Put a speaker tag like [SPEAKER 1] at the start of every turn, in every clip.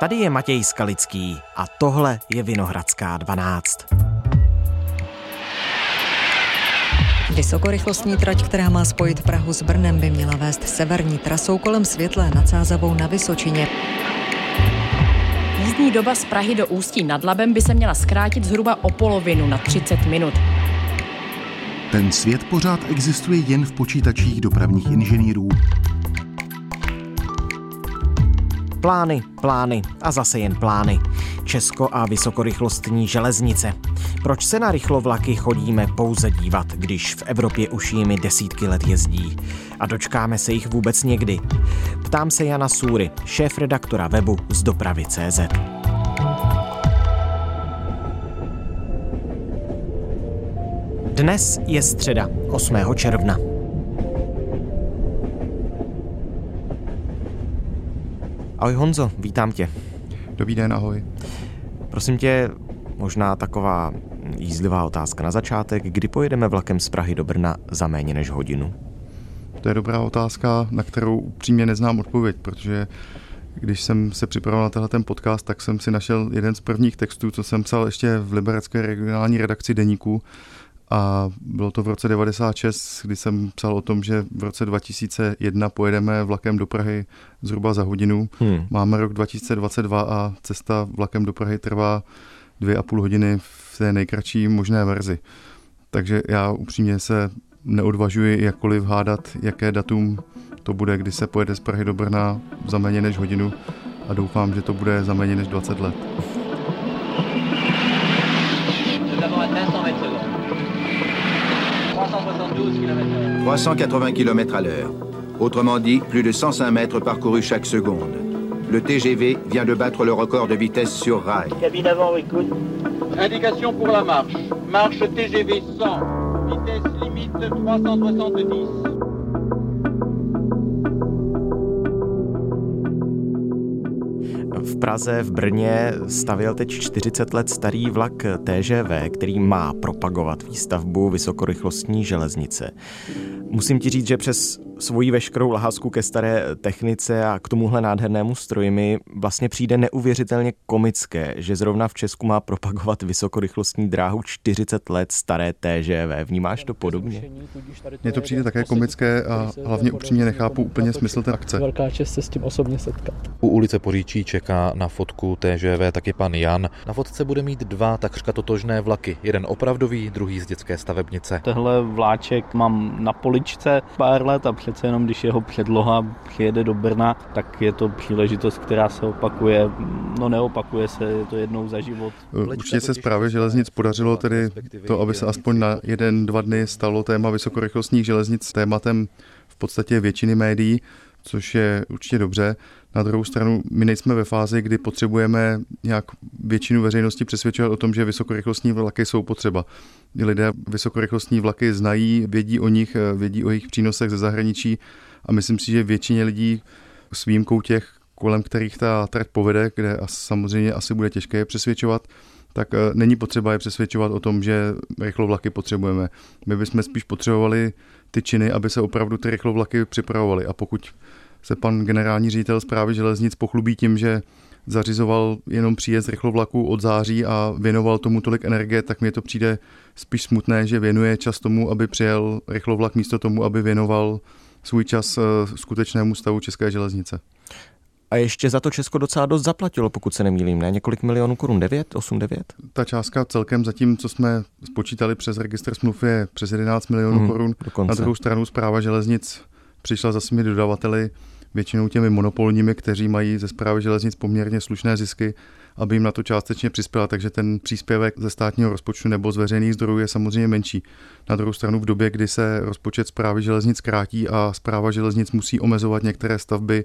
[SPEAKER 1] Tady je Matěj Skalický a tohle je Vinohradská 12.
[SPEAKER 2] Vysokorychlostní trať, která má spojit Prahu s Brnem, by měla vést severní trasou kolem Světlé nad Sázavou na Vysočině.
[SPEAKER 3] Jízdní doba z Prahy do Ústí nad Labem by se měla zkrátit zhruba o polovinu na 30 minut.
[SPEAKER 4] Ten svět pořád existuje jen v počítačích dopravních inženýrů.
[SPEAKER 1] Plány, plány a zase jen plány. Česko a vysokorychlostní železnice. Proč se na rychlovlaky chodíme pouze dívat, když v Evropě už jimi desítky let jezdí? A dočkáme se jich vůbec někdy? Ptám se Jana Súry, šéf redaktora webu z dopravy.cz. Dnes je středa, 8. června. Ahoj Honzo, vítám tě.
[SPEAKER 4] Dobrý den, ahoj.
[SPEAKER 1] Prosím tě, možná taková jízlivá otázka na začátek. Kdy pojedeme vlakem z Prahy do Brna za méně než hodinu?
[SPEAKER 4] To je dobrá otázka, na kterou upřímně neznám odpověď, protože když jsem se připravoval na tenhle ten podcast, tak jsem si našel jeden z prvních textů, co jsem psal ještě v liberecké regionální redakci Deníku, a bylo to v roce 96, kdy jsem psal o tom, že v roce 2001 pojedeme vlakem do Prahy zhruba za hodinu. Hmm. Máme rok 2022 a cesta vlakem do Prahy trvá dvě a půl hodiny v té nejkratší možné verzi. Takže já upřímně se neodvažuji jakkoliv hádat, jaké datum to bude, kdy se pojede z Prahy do Brna za méně než hodinu a doufám, že to bude za méně než 20 let.
[SPEAKER 5] 380 km à l'heure. Autrement dit, plus de 105 mètres parcourus chaque seconde. Le TGV vient de battre le record de vitesse sur rail.
[SPEAKER 6] Cabine avant, écoute.
[SPEAKER 7] Indication pour la marche. Marche TGV 100. Vitesse limite 370.
[SPEAKER 1] Praze, v Brně stavěl teď 40 let starý vlak TŽV, který má propagovat výstavbu vysokorychlostní železnice. Musím ti říct, že přes svoji veškerou lhásku ke staré technice a k tomuhle nádhernému stroji mi vlastně přijde neuvěřitelně komické, že zrovna v Česku má propagovat vysokorychlostní dráhu 40 let staré TŽV. Vnímáš to podobně?
[SPEAKER 4] Mně to přijde také komické a hlavně upřímně nechápu úplně smysl té akce.
[SPEAKER 8] Velká čest se s tím osobně setkat.
[SPEAKER 9] U ulice Poříčí čeká na fotku TŽV taky pan Jan. Na fotce bude mít dva takřka totožné vlaky. Jeden opravdový, druhý z dětské stavebnice.
[SPEAKER 8] Tehle vláček mám na poličce pár let a přece jenom když jeho předloha přijede do Brna, tak je to příležitost, která se opakuje, no neopakuje se, je to jednou za život.
[SPEAKER 4] Určitě se zprávě železnic podařilo tedy to, aby se aspoň na jeden, dva dny stalo téma vysokorychlostních železnic tématem v podstatě většiny médií, což je určitě dobře. Na druhou stranu, my nejsme ve fázi, kdy potřebujeme nějak většinu veřejnosti přesvědčovat o tom, že vysokorychlostní vlaky jsou potřeba. Lidé vysokorychlostní vlaky znají, vědí o nich, vědí o jejich přínosech ze zahraničí a myslím si, že většině lidí s výjimkou těch, kolem kterých ta trať povede, kde samozřejmě asi bude těžké je přesvědčovat, tak eh, není potřeba je přesvědčovat o tom, že rychlovlaky potřebujeme. My bychom spíš potřebovali ty činy, aby se opravdu ty rychlovlaky připravovaly. A pokud se pan generální ředitel zprávy železnic pochlubí tím, že zařizoval jenom příjezd rychlovlaku od září a věnoval tomu tolik energie, tak mi to přijde spíš smutné, že věnuje čas tomu, aby přijel rychlovlak místo tomu, aby věnoval svůj čas eh, skutečnému stavu České železnice.
[SPEAKER 1] A ještě za to Česko docela dost zaplatilo, pokud se nemýlím, ne? Několik milionů korun, 9, 8, 9?
[SPEAKER 4] Ta částka celkem zatím, co jsme spočítali přes registr smluv, je přes 11 milionů mm, korun. Dokonce. Na druhou stranu zpráva železnic přišla za svými dodavateli většinou těmi monopolními, kteří mají ze zprávy železnic poměrně slušné zisky, aby jim na to částečně přispěla, takže ten příspěvek ze státního rozpočtu nebo z veřejných zdrojů je samozřejmě menší. Na druhou stranu v době, kdy se rozpočet zprávy železnic krátí a zpráva železnic musí omezovat některé stavby,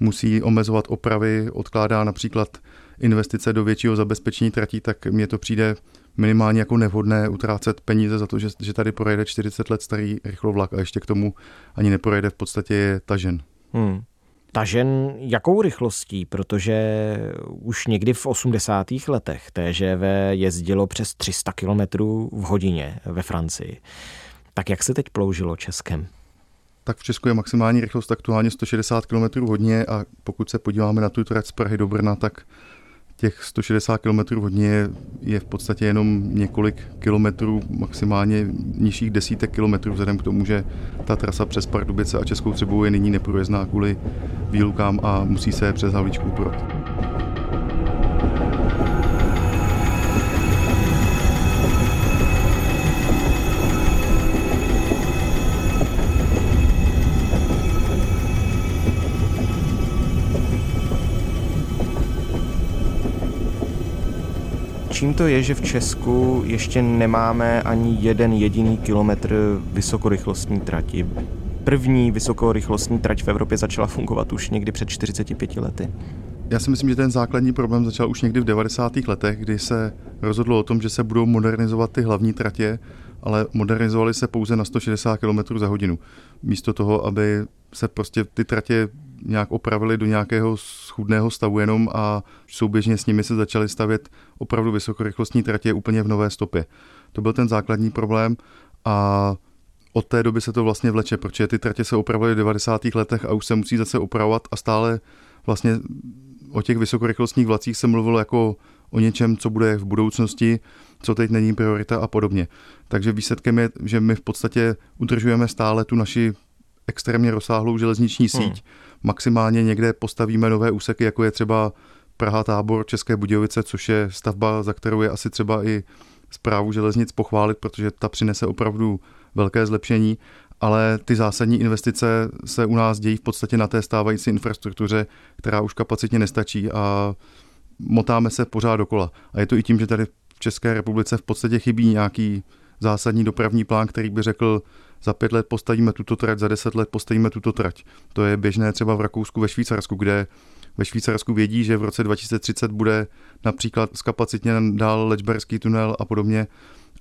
[SPEAKER 4] musí omezovat opravy, odkládá například investice do většího zabezpečení tratí, tak mně to přijde minimálně jako nevhodné utrácet peníze za to, že, že tady projede 40 let starý rychlovlak a ještě k tomu ani neprojede v podstatě je tažen. Hmm.
[SPEAKER 1] Tažen jakou rychlostí? Protože už někdy v 80. letech TGV jezdilo přes 300 km v hodině ve Francii. Tak jak se teď ploužilo Českem?
[SPEAKER 4] Tak v Česku je maximální rychlost aktuálně 160 km hodně a pokud se podíváme na tu trať z Prahy do Brna, tak těch 160 km hodně je, v podstatě jenom několik kilometrů, maximálně nižších desítek kilometrů, vzhledem k tomu, že ta trasa přes Pardubice a Českou Třebou je nyní neprůjezdná kvůli výlukám a musí se přes Havlíčku uprot.
[SPEAKER 1] Čím to je, že v Česku ještě nemáme ani jeden jediný kilometr vysokorychlostní trati? První vysokorychlostní trať v Evropě začala fungovat už někdy před 45 lety.
[SPEAKER 4] Já si myslím, že ten základní problém začal už někdy v 90. letech, kdy se rozhodlo o tom, že se budou modernizovat ty hlavní tratě, ale modernizovaly se pouze na 160 km za hodinu. Místo toho, aby se prostě ty tratě nějak opravili do nějakého schudného stavu jenom a souběžně s nimi se začaly stavět opravdu vysokorychlostní tratě úplně v nové stopě. To byl ten základní problém a od té doby se to vlastně vleče, protože ty tratě se opravily v 90. letech a už se musí zase opravovat a stále vlastně o těch vysokorychlostních vlacích se mluvilo jako o něčem, co bude v budoucnosti, co teď není priorita a podobně. Takže výsledkem je, že my v podstatě udržujeme stále tu naši extrémně rozsáhlou železniční síť. Hmm. Maximálně někde postavíme nové úseky, jako je třeba Praha tábor České Budějovice, což je stavba, za kterou je asi třeba i zprávu železnic pochválit, protože ta přinese opravdu velké zlepšení, ale ty zásadní investice se u nás dějí v podstatě na té stávající infrastruktuře, která už kapacitně nestačí a motáme se pořád dokola. A je to i tím, že tady v České republice v podstatě chybí nějaký zásadní dopravní plán, který by řekl, za pět let postavíme tuto trať, za deset let postavíme tuto trať. To je běžné třeba v Rakousku, ve Švýcarsku, kde ve Švýcarsku vědí, že v roce 2030 bude například zkapacitněn dál Lečberský tunel a podobně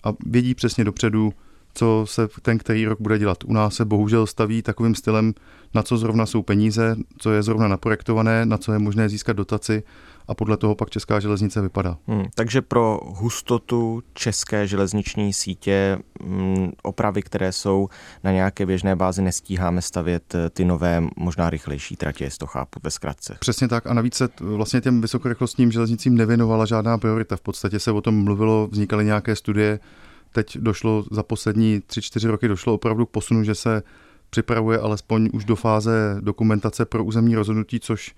[SPEAKER 4] a vědí přesně dopředu, co se ten který rok bude dělat. U nás se bohužel staví takovým stylem, na co zrovna jsou peníze, co je zrovna naprojektované, na co je možné získat dotaci a podle toho pak česká železnice vypadá.
[SPEAKER 1] Hmm, takže pro hustotu české železniční sítě hmm, opravy, které jsou na nějaké běžné bázi, nestíháme stavět eh, ty nové, možná rychlejší tratě, jestli to chápu ve zkratce.
[SPEAKER 4] Přesně tak a navíc se vlastně těm vysokorychlostním železnicím nevěnovala žádná priorita. V podstatě se o tom mluvilo, vznikaly nějaké studie, teď došlo za poslední 3-4 roky došlo opravdu k posunu, že se připravuje alespoň už do fáze dokumentace pro územní rozhodnutí, což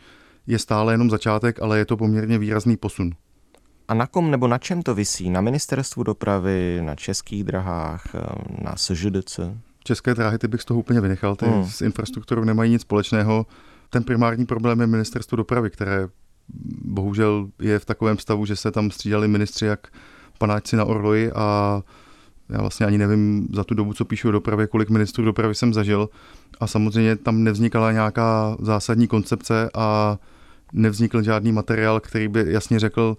[SPEAKER 4] je stále jenom začátek, ale je to poměrně výrazný posun.
[SPEAKER 1] A na kom nebo na čem to visí? Na ministerstvu dopravy, na českých drahách, eh, na SŽDC?
[SPEAKER 4] České dráhy ty bych z toho úplně vynechal, ty hmm. s infrastrukturou nemají nic společného. Ten primární problém je ministerstvo dopravy, které bohužel je v takovém stavu, že se tam střídali ministři jak panáčci na Orloji a já vlastně ani nevím za tu dobu, co píšu o dopravě, kolik ministrů dopravy jsem zažil. A samozřejmě tam nevznikala nějaká zásadní koncepce a nevznikl žádný materiál, který by jasně řekl,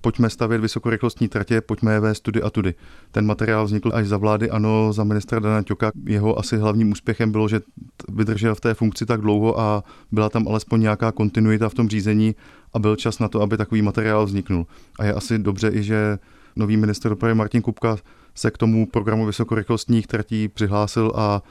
[SPEAKER 4] pojďme stavět vysokorychlostní tratě, pojďme je vést tudy a tudy. Ten materiál vznikl až za vlády, ano, za ministra Dana Ťoka. Jeho asi hlavním úspěchem bylo, že vydržel v té funkci tak dlouho a byla tam alespoň nějaká kontinuita v tom řízení a byl čas na to, aby takový materiál vzniknul. A je asi dobře i, že nový minister dopravy Martin Kupka se k tomu programu vysokorychlostních tratí přihlásil a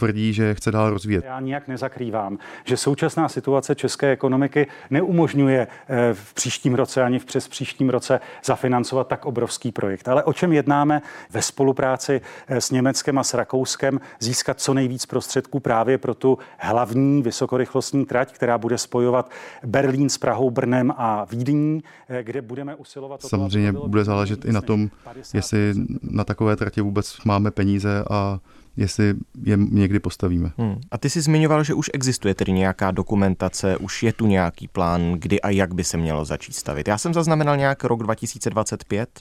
[SPEAKER 4] tvrdí, že chce dál rozvíjet.
[SPEAKER 6] Já nijak nezakrývám, že současná situace české ekonomiky neumožňuje eh, v příštím roce ani v přes příštím roce zafinancovat tak obrovský projekt. Ale o čem jednáme ve spolupráci eh, s Německem a s Rakouskem, získat co nejvíc prostředků právě pro tu hlavní vysokorychlostní trať, která bude spojovat Berlín s Prahou, Brnem a Vídní, eh, kde budeme usilovat.
[SPEAKER 4] Samozřejmě bude záležet i na tom, jestli na takové tratě vůbec máme peníze a jestli je někdy postavíme. Hmm.
[SPEAKER 1] A ty jsi zmiňoval, že už existuje tedy nějaká dokumentace, už je tu nějaký plán, kdy a jak by se mělo začít stavit. Já jsem zaznamenal nějak rok 2025.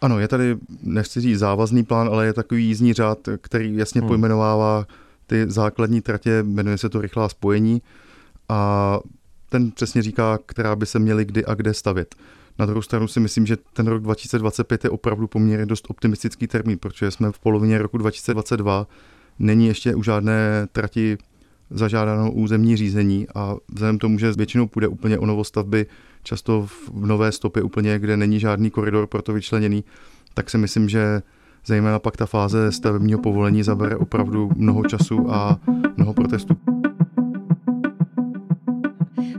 [SPEAKER 4] Ano, je tady, nechci říct závazný plán, ale je takový jízdní řád, který jasně hmm. pojmenovává ty základní tratě, jmenuje se to rychlá spojení a ten přesně říká, která by se měly kdy a kde stavět. Na druhou stranu si myslím, že ten rok 2025 je opravdu poměrně dost optimistický termín, protože jsme v polovině roku 2022, není ještě u žádné trati zažádanou územní řízení a vzhledem tomu, že většinou půjde úplně o novostavby, často v nové stopě úplně, kde není žádný koridor pro to vyčleněný, tak si myslím, že Zejména pak ta fáze stavebního povolení zabere opravdu mnoho času a mnoho protestů.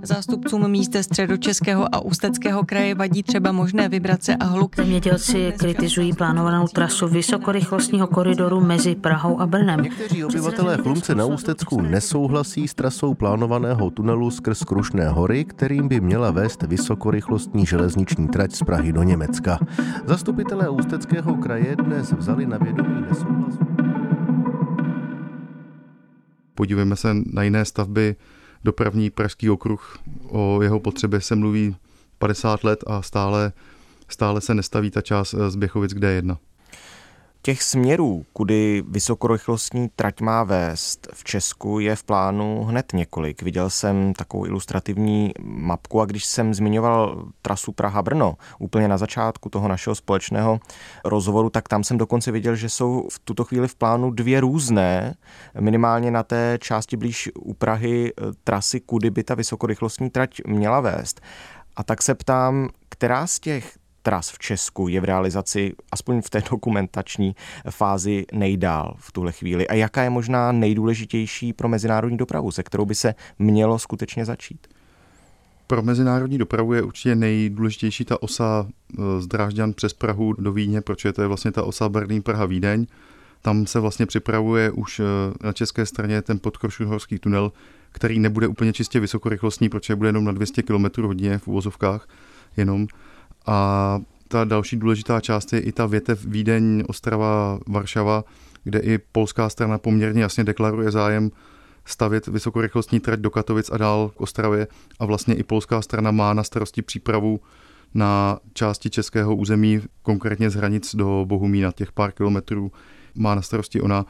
[SPEAKER 2] Zástupcům míst středočeského a ústeckého kraje vadí třeba možné vibrace a hluk.
[SPEAKER 10] Zemědělci kritizují plánovanou trasu vysokorychlostního koridoru mezi Prahou a Brnem.
[SPEAKER 11] Někteří obyvatelé Chlumce na Ústecku nesouhlasí s trasou plánovaného tunelu skrz Krušné hory, kterým by měla vést vysokorychlostní železniční trať z Prahy do Německa. Zastupitelé Ústeckého kraje dnes vzali na vědomí nesouhlas.
[SPEAKER 4] Podívejme se na jiné stavby dopravní Pražský okruh. O jeho potřebě se mluví 50 let a stále, stále se nestaví ta část z Běchovic k D1.
[SPEAKER 1] Těch směrů, kudy vysokorychlostní trať má vést v Česku, je v plánu hned několik. Viděl jsem takovou ilustrativní mapku a když jsem zmiňoval trasu Praha-Brno úplně na začátku toho našeho společného rozhovoru, tak tam jsem dokonce viděl, že jsou v tuto chvíli v plánu dvě různé, minimálně na té části blíž u Prahy trasy, kudy by ta vysokorychlostní trať měla vést. A tak se ptám, která z těch tras v Česku je v realizaci, aspoň v té dokumentační fázi, nejdál v tuhle chvíli? A jaká je možná nejdůležitější pro mezinárodní dopravu, se kterou by se mělo skutečně začít?
[SPEAKER 4] Pro mezinárodní dopravu je určitě nejdůležitější ta osa e, z Drážďan přes Prahu do Vídně, protože to je vlastně ta osa Berlín, Praha, Vídeň. Tam se vlastně připravuje už e, na české straně ten podkrošuhorský tunel, který nebude úplně čistě vysokorychlostní, protože bude jenom na 200 km hodině v úvozovkách jenom. A ta další důležitá část je i ta větev Vídeň, Ostrava, Varšava, kde i polská strana poměrně jasně deklaruje zájem stavět vysokorychlostní trať do Katovic a dál k Ostravě a vlastně i polská strana má na starosti přípravu na části českého území, konkrétně z hranic do Bohumína, těch pár kilometrů má na starosti ona.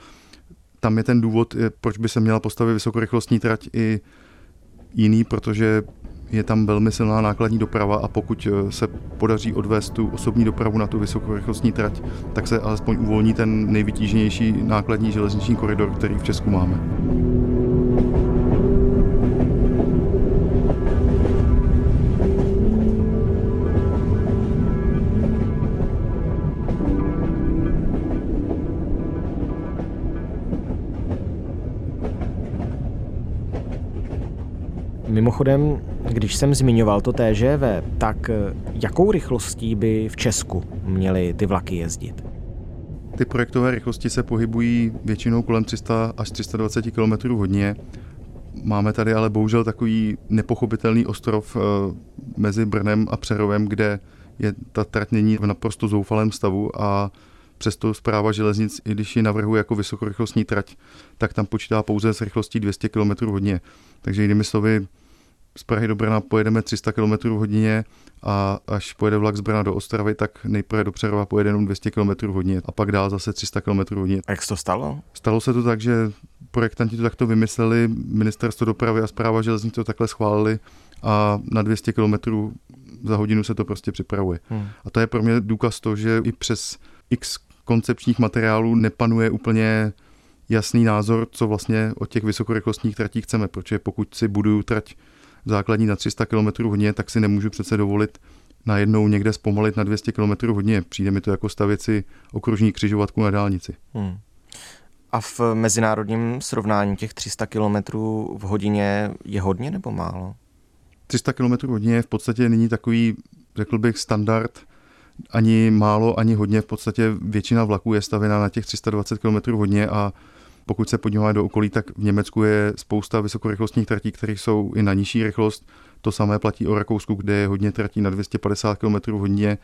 [SPEAKER 4] Tam je ten důvod, proč by se měla postavit vysokorychlostní trať i jiný, protože je tam velmi silná nákladní doprava a pokud eh, se podaří odvést tu osobní dopravu na tu vysokorychlostní trať, tak se alespoň uvolní ten nejvytíženější nákladní železniční koridor, který v Česku máme.
[SPEAKER 1] Mimochodem, když jsem zmiňoval to TŽV, tak eh, jakou rychlostí by v Česku měly ty vlaky jezdit?
[SPEAKER 4] Ty projektové rychlosti se pohybují většinou kolem 300 až 320 km hodně. Máme tady ale bohužel takový nepochopitelný ostrov eh, mezi Brnem a Přerovem, kde je ta trať není v naprosto zoufalém stavu a přesto zpráva železnic, i když ji navrhuje jako vysokorychlostní trať, tak tam počítá pouze s rychlostí 200 km hodně. Takže jinými slovy, z Prahy do Brna pojedeme 300 km v hodině a až pojede vlak z Brna do Ostravy, tak nejprve do Přerova pojede jenom 200 km v hodině a pak dál zase 300 km v hodině.
[SPEAKER 1] A jak se to stalo?
[SPEAKER 4] Stalo se to tak, že projektanti to takto vymysleli, ministerstvo dopravy a zpráva železnic to takhle schválili a na 200 km za hodinu se to prostě připravuje. Hmm. A to je pro mě důkaz to, že i přes x koncepčních materiálů nepanuje úplně jasný názor, co vlastně od těch vysokorychlostních tratí chceme, protože pokud si buduju trať základní na 300 km hodně, tak si nemůžu přece dovolit najednou někde zpomalit na 200 km hodně. Přijde mi to jako stavět si okružní křižovatku na dálnici. Hmm.
[SPEAKER 1] A v mezinárodním srovnání těch 300 km v hodině je hodně nebo málo?
[SPEAKER 4] 300 km hodně je v podstatě nyní takový, řekl bych, standard, ani málo, ani hodně. V podstatě většina vlaků je stavěna na těch 320 km hodně a pokud se podíváme do okolí, tak v Německu je spousta vysokorychlostních tratí, které jsou i na nižší rychlost. To samé platí o Rakousku, kde je hodně tratí na 250 km hodně.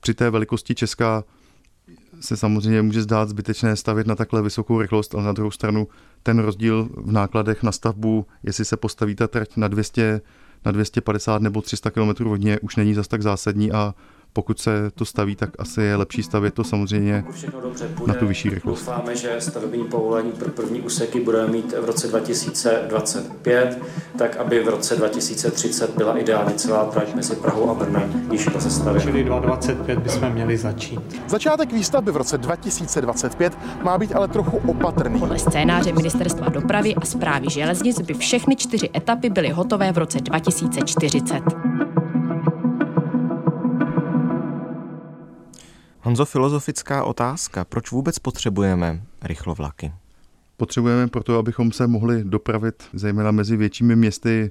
[SPEAKER 4] Při té velikosti Česka se samozřejmě může zdát zbytečné stavět na takhle vysokou rychlost, ale na druhou stranu ten rozdíl v nákladech na stavbu, jestli se postaví ta trať na 200, na 250 nebo 300 km hodně, už není zas tak zásadní a pokud se to staví, tak asi je lepší stavět to samozřejmě na tu vyšší rychlost.
[SPEAKER 12] Doufáme, že stavební povolení pro první úseky budeme mít v roce 2025, tak aby v roce 2030 byla ideálně celá trať mezi Prahou a Brnem již pozastavena.
[SPEAKER 13] Čili 2025 bychom měli začít.
[SPEAKER 14] Začátek výstavby v roce 2025 má být ale trochu opatrný.
[SPEAKER 3] Podle scénáře Ministerstva dopravy a zprávy železnic by všechny čtyři etapy byly hotové v roce 2040.
[SPEAKER 1] Honzo, filozofická otázka. Proč vůbec potřebujeme rychlovlaky?
[SPEAKER 4] Potřebujeme proto, abychom se mohli dopravit zejména mezi většími městy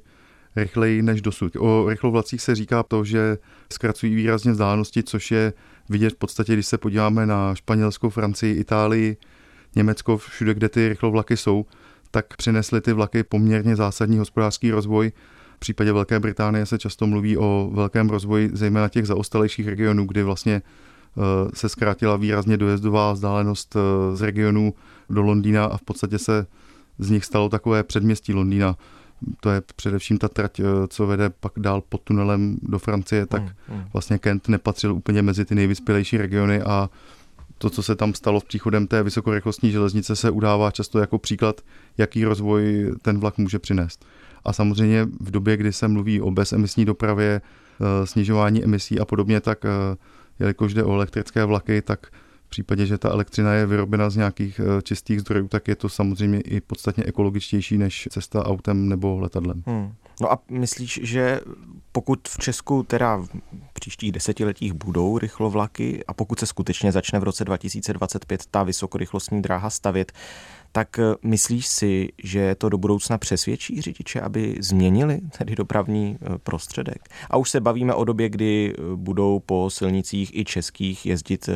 [SPEAKER 4] rychleji než dosud. O rychlovlacích se říká to, že zkracují výrazně vzdálenosti, což je vidět v podstatě, když se podíváme na Španělsko, Francii, Itálii, Německo, všude, kde ty rychlovlaky jsou, tak přinesly ty vlaky poměrně zásadní hospodářský rozvoj. V případě Velké Británie se často mluví o velkém rozvoji, zejména těch zaostalejších regionů, kdy vlastně se zkrátila výrazně dojezdová vzdálenost eh, z regionu do Londýna a v podstatě se z nich stalo takové předměstí Londýna. To je především ta trať, eh, co vede pak dál pod tunelem do Francie, tak hmm, hmm. vlastně Kent nepatřil úplně mezi ty nejvyspělejší regiony a to, co se tam stalo v příchodem té vysokorychlostní železnice, se udává často jako příklad, jaký rozvoj ten vlak může přinést. A samozřejmě v době, kdy se mluví o bezemisní dopravě, eh, snižování emisí a podobně, tak eh, jelikož jde o elektrické vlaky, tak v případě, že ta elektřina je vyrobena z nějakých eh, čistých zdrojů, tak je to samozřejmě i podstatně ekologičtější než cesta autem nebo letadlem. Hmm.
[SPEAKER 1] No a myslíš, že pokud v Česku teda v příštích desetiletích budou rychlovlaky a pokud se skutečně začne v roce 2025 ta vysokorychlostní dráha stavět, tak eh, myslíš si, že to do budoucna přesvědčí řidiče, aby změnili tedy dopravní eh, prostředek? A už se bavíme o době, kdy eh, budou po silnicích i českých jezdit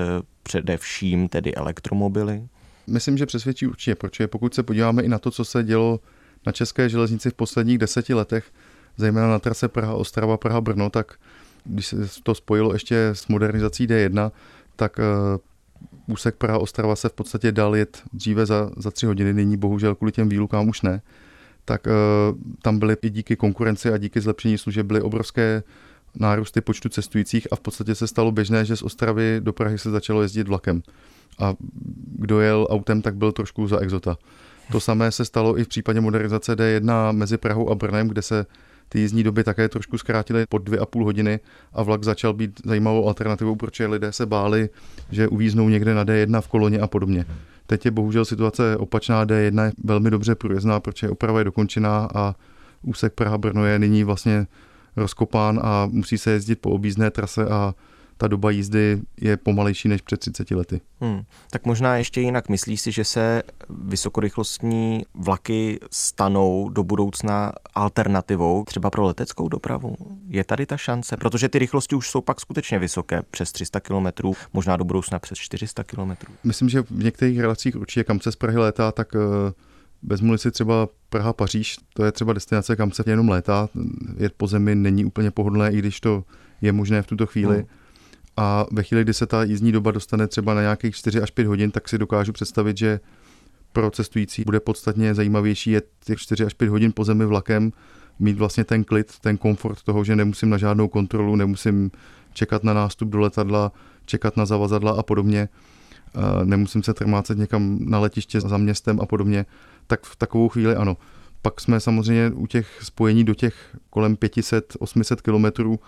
[SPEAKER 1] především tedy elektromobily?
[SPEAKER 4] Myslím, že přesvědčí určitě, protože pokud se podíváme i na to, co se dělo na české železnici v posledních deseti letech, zejména na trase Praha-Ostrava, Praha-Brno, tak když se to spojilo ještě s modernizací D1, tak úsek Praha-Ostrava se v podstatě dal jet dříve za, za tři hodiny, nyní bohužel kvůli těm výlukám už ne. Tak uh, tam byly i díky konkurenci a díky zlepšení služeb byly obrovské nárůsty počtu cestujících a v podstatě se stalo běžné, že z Ostravy do Prahy se začalo jezdit vlakem. A kdo jel autem, tak byl trošku za exota. To samé se stalo i v případě modernizace D1 mezi Prahou a Brnem, kde se ty jízdní doby také trošku zkrátily pod dvě a půl hodiny a vlak začal být zajímavou alternativou, protože lidé se báli, že uvíznou někde na D1 v koloně a podobně. Teď je bohužel situace opačná, D1 je velmi dobře průjezdná, protože oprava je dokončená a úsek Praha-Brno je nyní vlastně rozkopán a musí se jezdit po objízdné trase a ta doba jízdy je pomalejší než před 30 lety. Hmm.
[SPEAKER 1] Tak možná ještě jinak. Myslíš si, že se vysokorychlostní vlaky stanou do budoucna alternativou třeba pro leteckou dopravu? Je tady ta šance? Protože ty rychlosti už jsou pak skutečně vysoké, přes 300 km, možná do budoucna přes 400 km.
[SPEAKER 4] Myslím, že v některých relacích určitě kam se z Prahy létá, tak eh, Vezmu si třeba Praha-Paříž, to je třeba destinace, kam se jenom létá. Jet po zemi není úplně pohodlné, i když to je možné v tuto chvíli. Hmm. A ve chvíli, kdy se ta jízdní doba dostane třeba na nějakých 4 až 5 hodin, tak si dokážu představit, že pro cestující bude podstatně zajímavější jet těch 4 až 5 hodin po zemi vlakem, mít vlastně ten klid, ten komfort toho, že nemusím na žádnou kontrolu, nemusím čekat na nástup do letadla, čekat na zavazadla a podobně, nemusím se trmácet někam na letiště za městem a podobně, tak v takovou chvíli ano. Pak jsme samozřejmě u těch spojení do těch kolem 500-800 kilometrů,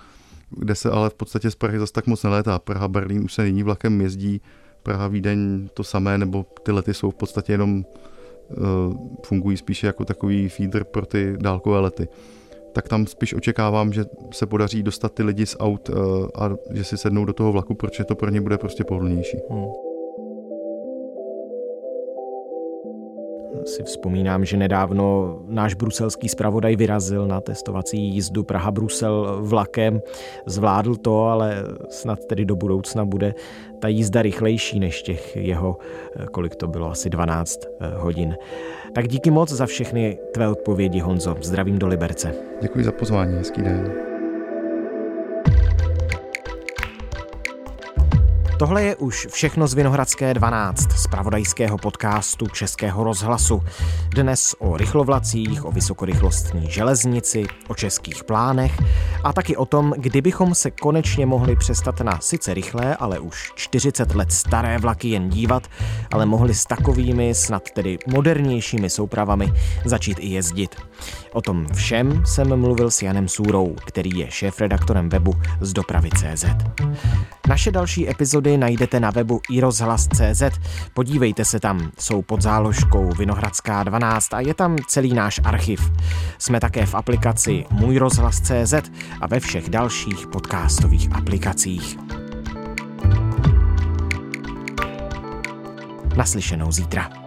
[SPEAKER 4] kde se ale v podstatě z Prahy zase tak moc nelétá. Praha, Berlín už se nyní vlakem jezdí, Praha, Vídeň to samé, nebo ty lety jsou v podstatě jenom uh, fungují spíše jako takový feeder pro ty dálkové lety. Tak tam spíš očekávám, že se podaří dostat ty lidi z aut uh, a že si sednou do toho vlaku, protože to pro ně bude prostě pohodlnější. Hmm.
[SPEAKER 1] Si vzpomínám, že nedávno náš bruselský zpravodaj vyrazil na testovací jízdu Praha-Brusel vlakem. Zvládl to, ale snad tedy do budoucna bude ta jízda rychlejší než těch jeho, kolik to bylo, asi 12 eh, hodin. Tak díky moc za všechny tvé odpovědi, Honzo. Zdravím do Liberce.
[SPEAKER 4] Děkuji za pozvání, hezký den.
[SPEAKER 1] Tohle je už všechno z Vinohradské 12, z pravodajského podcastu Českého rozhlasu. Dnes o rychlovlacích, o vysokorychlostní železnici, o českých plánech a taky o tom, kdybychom se konečně mohli přestat na sice rychlé, ale už 40 let staré vlaky jen dívat, ale mohli s takovými, snad tedy modernějšími soupravami začít i jezdit. O tom všem jsem mluvil s Janem Súrou, který je šéf-redaktorem webu z dopravy.cz. Naše další epizody najdete na webu iRozhlas.cz. Podívejte se tam, jsou pod záložkou Vinohradská 12 a je tam celý náš archiv. Jsme také v aplikaci Můj rozhlas.cz a ve všech dalších podcastových aplikacích. Naslyšenou zítra.